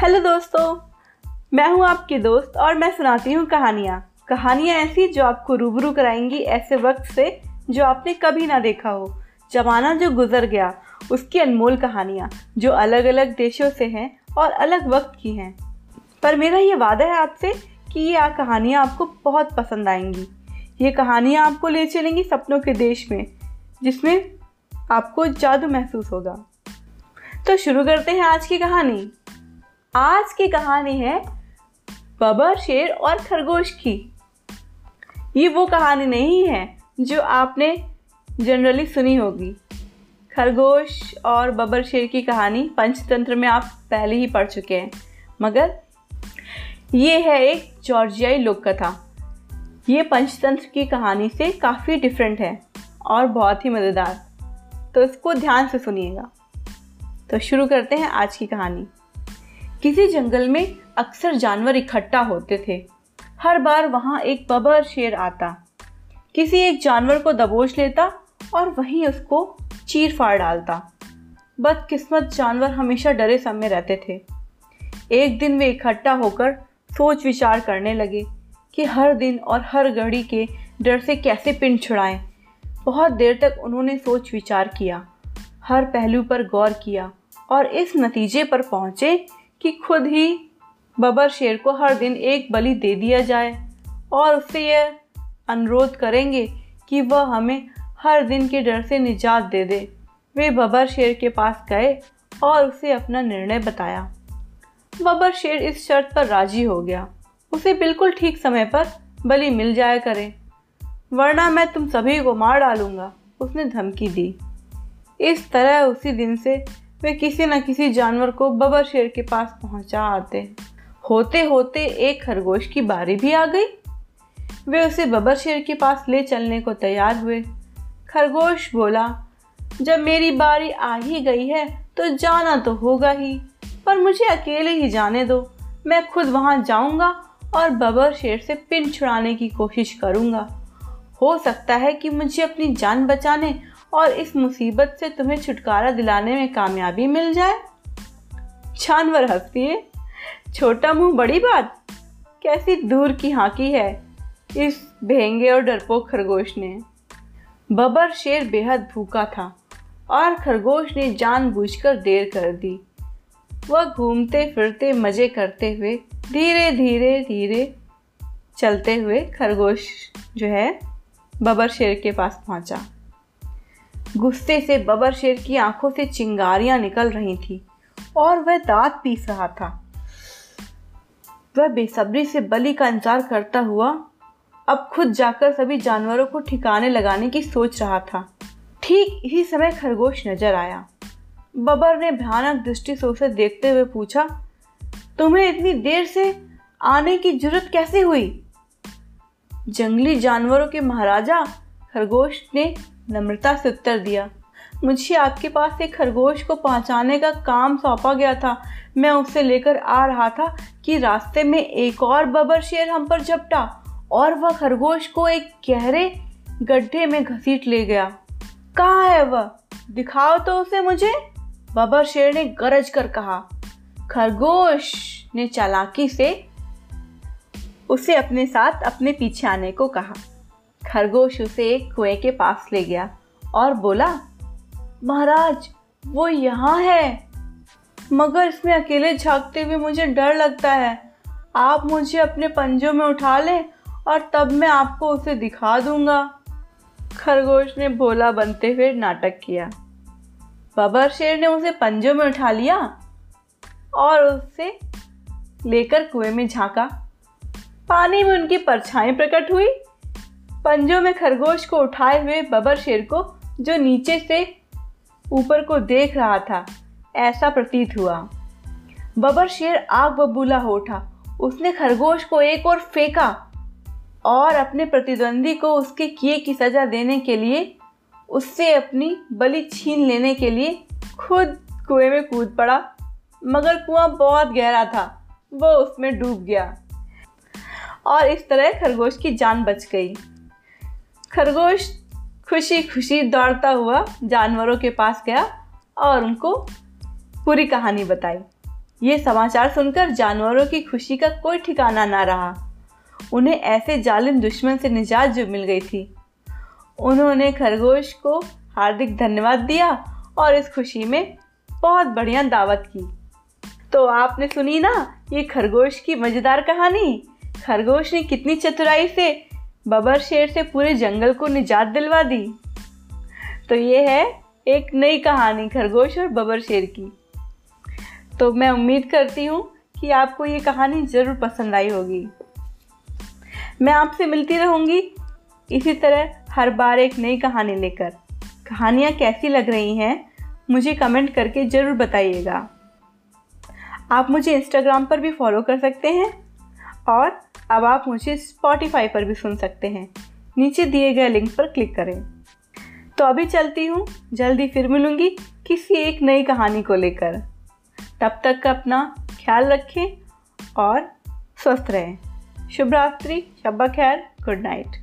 Hello दोस्तों, मैं हूँ आपकी दोस्त और मैं सुनाती हूँ कहानियाँ। कहानियाँ ऐसी जो आपको रूबरू कराएँगी ऐसे वक्त से जो आपने कभी ना देखा हो। जमाना जो गुजर गया, उसकी अनमोल कहानियाँ जो अलग अलग देशों से हैं और अलग वक्त की हैं। पर मेरा ये वादा है आपसे कि ये कहानियाँ आपको बहुत पसंद आएँगी। ये कहानियाँ आपको ले चलेंगी सपनों के देश में, जिसमें आपको जादू महसूस होगा। तो शुरू करते हैं आज की कहानी। आज की कहानी है बबर शेर और खरगोश की। ये वो कहानी नहीं है जो आपने जनरली सुनी होगी। खरगोश और बबर शेर की कहानी पंचतंत्र में आप पहले ही पढ़ चुके हैं। मगर ये है एक जॉर्जियाई लोक कथा ये पंचतंत्र की कहानी से काफ़ी डिफरेंट है और बहुत ही मज़ेदार। तो इसको ध्यान से सुनिएगा। तो शुरू करते हैं आज की कहानी। किसी जंगल में अक्सर जानवर इकट्ठा होते थे। हर बार वहाँ एक बबर शेर आता। किसी एक जानवर को दबोच लेता और वहीं उसको चीर फाड़ डालता। बदकिस्मत जानवर हमेशा डरे समय रहते थे। एक दिन वे इकट्ठा होकर सोच विचार करने लगे कि हर दिन और हर घड़ी के डर से कैसे पिंड छुड़ाएँ। बहुत देर तक उन्होंने सोच विचार किया। हर पहलू पर गौर किया और इस नतीजे पर पहुँचे कि खुद ही बबर शेर को हर दिन एक बलि दे दिया जाए और उससे यह अनुरोध करेंगे कि वह हमें हर दिन के डर से निजात दे दे। वे बबर शेर के पास गए और उसे अपना निर्णय बताया। बबर शेर इस शर्त पर राज़ी हो गया। उसे बिल्कुल ठीक समय पर बलि मिल जाया करे। वरना मैं तुम सभी को मार डालूँगा, उसने धमकी दी। इस तरह उसी दिन से वे किसी न किसी जानवर को बबर शेर के पास पहुँचा आते। होते होते एक खरगोश की बारी भी आ गई। वे उसे बबर शेर के पास ले चलने को तैयार हुए। खरगोश बोला, जब मेरी बारी आ ही गई है तो जाना तो होगा ही, पर मुझे अकेले ही जाने दो। मैं खुद वहाँ जाऊँगा और बबर शेर से पिन छुड़ाने की कोशिश करूँगा। हो सकता है कि मुझे अपनी जान बचाने और इस मुसीबत से तुम्हें छुटकारा दिलाने में कामयाबी मिल जाए। जानवर हंसती छोटा मुँह बड़ी बात? कैसी दूर की हाकी है इस भेंगे और डरपोक खरगोश ने। बबर शेर बेहद भूखा था और खरगोश ने जानबूझकर देर कर दी। वह घूमते फिरते मज़े करते हुए धीरे धीरे धीरे चलते हुए खरगोश जो है, बबर शेर के पास पहुँचा। गुस्से से बबर शेर की आँखों से चिंगारियाँ निकल रही थी और वह दांत पीस रहा था। वह बेसब्री से बलि का इंतज़ार करता हुआ अब खुद जाकर सभी जानवरों को ठिकाने लगाने की सोच रहा था। ठीक इसी समय खरगोश नज़र आया। बबर ने भयानक दृष्टि से उसे देखते हुए पूछा, तुम्हें इतनी देर से आने की ज़रूरत कैसे हुई? जंगली जानवरों के महाराजा खरगोश ने नम्रता से उत्तर दिया, मुझे आपके पास एक खरगोश को पहुँचाने का काम सौंपा गया था। मैं उसे लेकर आ रहा था कि रास्ते में एक और बबर शेर हम पर झपटा और वह खरगोश को एक गहरे गड्ढे में घसीट ले गया। कहाँ है वह? दिखाओ तो उसे मुझे। बबर शेर ने गरज कर कहा। खरगोश ने चालाकी से उसे अपने साथ अपने पीछे आने को कहा। खरगोश उसे एक कुएँ के पास ले गया और बोला, महाराज, वो यहाँ है। मगर इसमें अकेले झांकते हुए मुझे डर लगता है। आप मुझे अपने पंजों में उठा लें और तब मैं आपको उसे दिखा दूँगा। खरगोश ने भोला बनते हुए नाटक किया। बबर शेर ने उसे पंजों में उठा लिया और उसे लेकर कुएँ में झांका। पानी में उनकी परछाई प्रकट हुई पंजों में खरगोश को उठाए हुए बबर शेर को, जो नीचे से ऊपर को देख रहा था, ऐसा प्रतीत हुआ। बबर शेर आग बबूला हो उठा। उसने खरगोश को एक और फेंका और अपने प्रतिद्वंदी को उसके किए की सजा देने के लिए, उससे अपनी बलि छीन लेने के लिए खुद कुएँ में कूद पड़ा। मगर कुआँ बहुत गहरा था, वो उसमें डूब गया और इस तरह खरगोश की जान बच गई। खरगोश खुशी खुशी दौड़ता हुआ जानवरों के पास गया और उनको पूरी कहानी बताई। ये समाचार सुनकर जानवरों की खुशी का कोई ठिकाना ना रहा। उन्हें ऐसे जालिम दुश्मन से निजात जो मिल गई थी। उन्होंने खरगोश को हार्दिक धन्यवाद दिया और इस खुशी में बहुत बढ़िया दावत की। तो आपने सुनी ना ये खरगोश की मज़ेदार कहानी? खरगोश ने कितनी चतुराई से बबर शेर से पूरे जंगल को निजात दिलवा दी। तो ये है एक नई कहानी खरगोश और बबर शेर की। तो मैं उम्मीद करती हूँ कि आपको ये कहानी ज़रूर पसंद आई होगी। मैं आपसे मिलती रहूँगी इसी तरह हर बार एक नई कहानी लेकर। कहानियाँ कैसी लग रही हैं, मुझे कमेंट करके ज़रूर बताइएगा। आप मुझे इंस्टाग्राम पर भी फॉलो कर सकते हैं। और अब आप मुझे स्पॉटिफाई पर भी सुन सकते हैं। नीचे दिए गए लिंक पर क्लिक करें। तो अभी चलती हूँ। जल्दी फिर मिलूँगी किसी एक नई कहानी को लेकर। तब तक का अपना ख्याल रखें और स्वस्थ रहें। शुभ रात्रि शब्बा खैर, गुड नाइट।